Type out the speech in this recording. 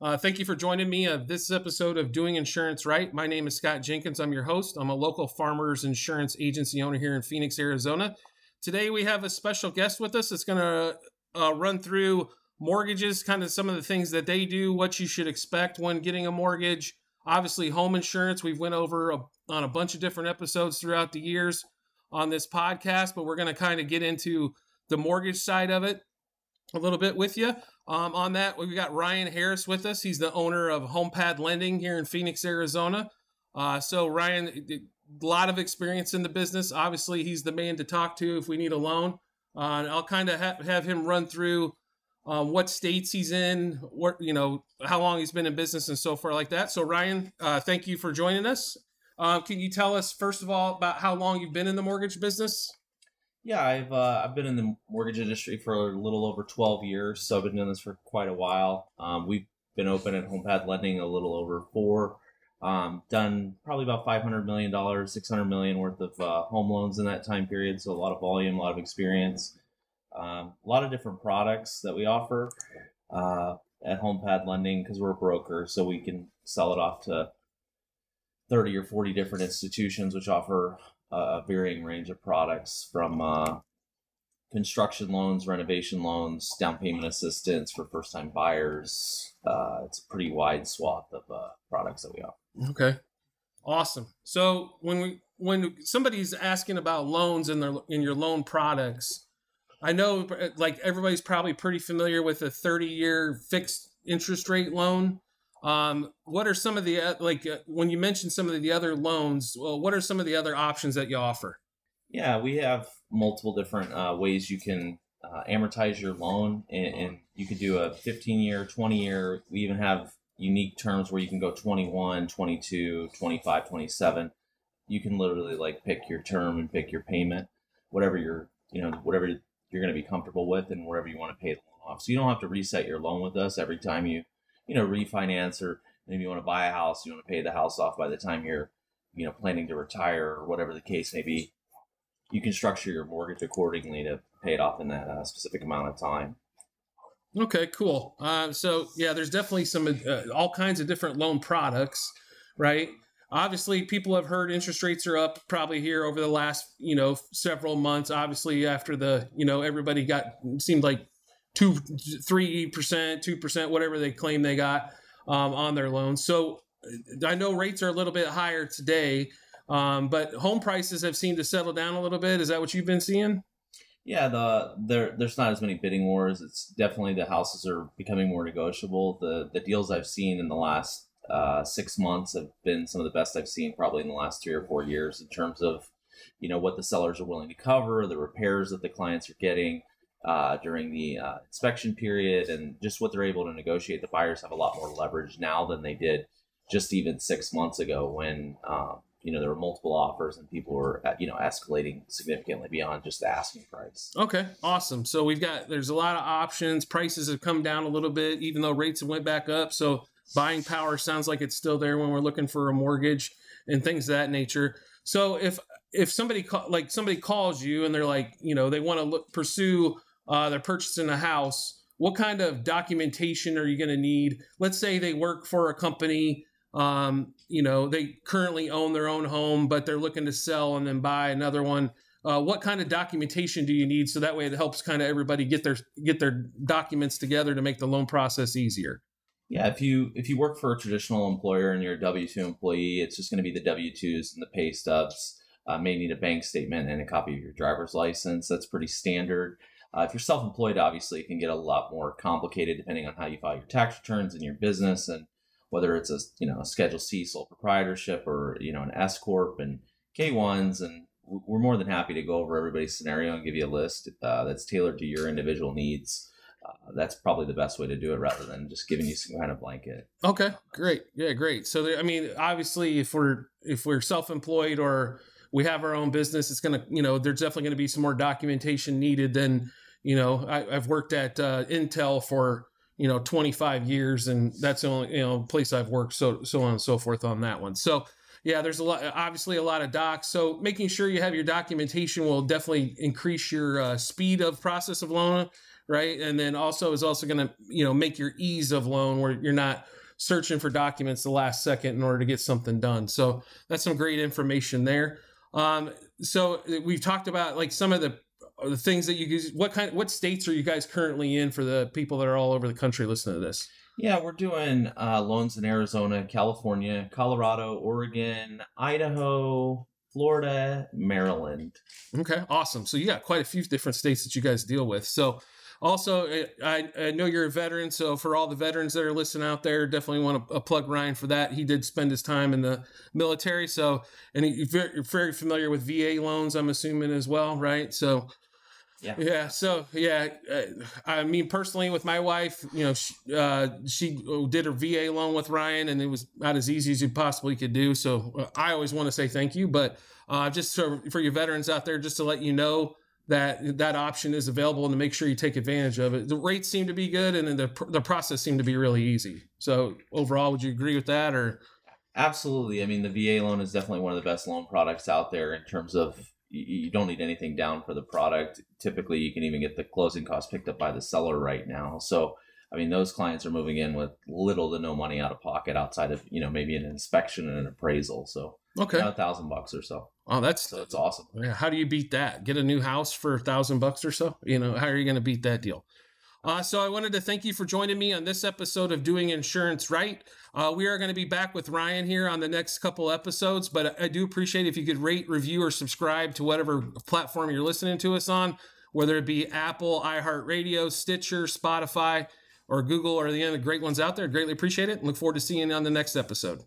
Uh, thank you for joining me of this episode of Doing Insurance Right. My name is Scott Jenkins. I'm your host. I'm a local farmers insurance agency owner here in Phoenix, Arizona. Today we have a special guest with us that's going to uh, run through mortgages, kind of some of the things that they do, what you should expect when getting a mortgage. Obviously, home insurance. We've went over a, on a bunch of different episodes throughout the years on this podcast, but we're going to kind of get into the mortgage side of it a little bit with you. Um, on that, we've got Ryan Harris with us. He's the owner of HomePad Lending here in Phoenix, Arizona. Uh, so, Ryan, a lot of experience in the business. Obviously, he's the man to talk to if we need a loan. Uh, I'll kind of ha- have him run through um, what states he's in, what you know, how long he's been in business, and so forth like that. So, Ryan, uh, thank you for joining us. Uh, can you tell us first of all about how long you've been in the mortgage business? Yeah, I've uh, I've been in the mortgage industry for a little over twelve years, so I've been doing this for quite a while. Um, we've been open at HomePad Lending a little over four. Um, done probably about five hundred million dollars, six hundred million worth of uh, home loans in that time period. So a lot of volume, a lot of experience, um, a lot of different products that we offer uh, at HomePad Lending because we're a broker, so we can sell it off to thirty or forty different institutions, which offer a varying range of products from uh, construction loans, renovation loans, down payment assistance for first time buyers. Uh, it's a pretty wide swath of uh, products that we offer. Okay, awesome. So when we when somebody's asking about loans in their in your loan products, I know like everybody's probably pretty familiar with a 30 year fixed interest rate loan. Um, what are some of the uh, like uh, when you mentioned some of the other loans? Well, what are some of the other options that you offer? Yeah, we have multiple different uh, ways you can uh, amortize your loan, and, and, you could do a 15 year, 20 year. We even have unique terms where you can go 21, 22, 25, 27. You can literally like pick your term and pick your payment, whatever you're, you know, whatever you're going to be comfortable with, and wherever you want to pay the loan off. So you don't have to reset your loan with us every time you you know, refinance or maybe you want to buy a house, you want to pay the house off by the time you're, you know, planning to retire or whatever the case may be. You can structure your mortgage accordingly to pay it off in that uh, specific amount of time. Okay, cool. Uh, so yeah, there's definitely some uh, all kinds of different loan products, right? Obviously, people have heard interest rates are up probably here over the last you know several months. Obviously, after the you know everybody got seemed like two, three percent, two percent, whatever they claim they got um, on their loans. So I know rates are a little bit higher today, um, but home prices have seemed to settle down a little bit. Is that what you've been seeing? Yeah, the there there's not as many bidding wars. It's definitely the houses are becoming more negotiable. The the deals I've seen in the last uh, six months have been some of the best I've seen probably in the last three or four years in terms of you know what the sellers are willing to cover, the repairs that the clients are getting uh, during the uh, inspection period and just what they're able to negotiate. The buyers have a lot more leverage now than they did just even six months ago when um, you know there were multiple offers and people were uh, you know escalating significantly beyond just the asking price. Okay, awesome. So we've got there's a lot of options. Prices have come down a little bit, even though rates have went back up. So buying power sounds like it's still there when we're looking for a mortgage and things of that nature. So if if somebody like somebody calls you and they're like you know they want to look pursue uh, they're purchasing a house, what kind of documentation are you going to need? Let's say they work for a company, um, you know, they currently own their own home, but they're looking to sell and then buy another one. Uh, what kind of documentation do you need so that way it helps kind of everybody get their get their documents together to make the loan process easier? Yeah, if you if you work for a traditional employer and you're a W two employee, it's just going to be the W twos and the pay stubs. Uh, may need a bank statement and a copy of your driver's license. That's pretty standard. Uh, if you're self-employed, obviously, it can get a lot more complicated depending on how you file your tax returns in your business and whether it's a you know a Schedule C sole proprietorship or you know an S corp and K ones. And we're more than happy to go over everybody's scenario and give you a list uh, that's tailored to your individual needs. Uh, that's probably the best way to do it rather than just giving you some kind of blanket. Okay, great, yeah, great. So there, I mean, obviously, if we're if we're self-employed or we have our own business, it's gonna you know there's definitely to be some more documentation needed than you know, I, have worked at uh, Intel for you know 25 years, and that's the only you know place I've worked. So so on and so forth on that one. So yeah, there's a lot, obviously a lot of docs. So making sure you have your documentation will definitely increase your uh, speed of process of loan right? And then also is also going to, you know, make your ease of loan where you're not searching for documents the last second in order to get something done. So that's some great information there. Um, so we've talked about like some of the the things that you use. What kind? What states are you guys currently in for the people that are all over the country listening to this? Yeah, we're doing uh, loans in Arizona, California, Colorado, Oregon, Idaho, Florida, Maryland. Okay, awesome. So you got quite a few different states that you guys deal with. So also, eh, I, I know you're a veteran, so for all the veterans that are listening out there, definitely want to uh, plug Ryan for that. He did spend his time in the military, so and he, you're very familiar with VA loans, I'm assuming as well, right? So yeah. Yeah. So yeah, uh, I mean personally with my wife, you know, she, uh, she did her VA loan with Ryan, and it was not as easy as you possibly could do. So uh, I always want to say thank you, but uh, just for, for your veterans out there, just to let you know that that option is available and to make sure you take advantage of it. The rates seem to be good, and then the the process seemed to be really easy. So overall, would you agree with that, or? Absolutely. I mean, the VA loan is definitely one of the best loan products out there in terms of you don't need anything down for the product. Typically, you can even get the closing costs picked up by the seller right now. So, I mean, those clients are moving in with little to no money out of pocket outside of you know maybe an inspection and an appraisal. So, okay, a thousand bucks or so. Oh, that's so it's awesome. Yeah, how do you beat that? Get a new house for a thousand bucks or so? You know, how are you going to beat that deal? Uh, so I wanted to thank you for joining me on this episode of Doing Insurance Right. Uh, we are going to be back with Ryan here on the next couple episodes, but I do appreciate if you could rate, review, or subscribe to whatever platform you're listening to us on, whether it be Apple, iHeartRadio, Stitcher, Spotify, or Google, or the other great ones out there. Greatly appreciate it. And look forward to seeing you on the next episode.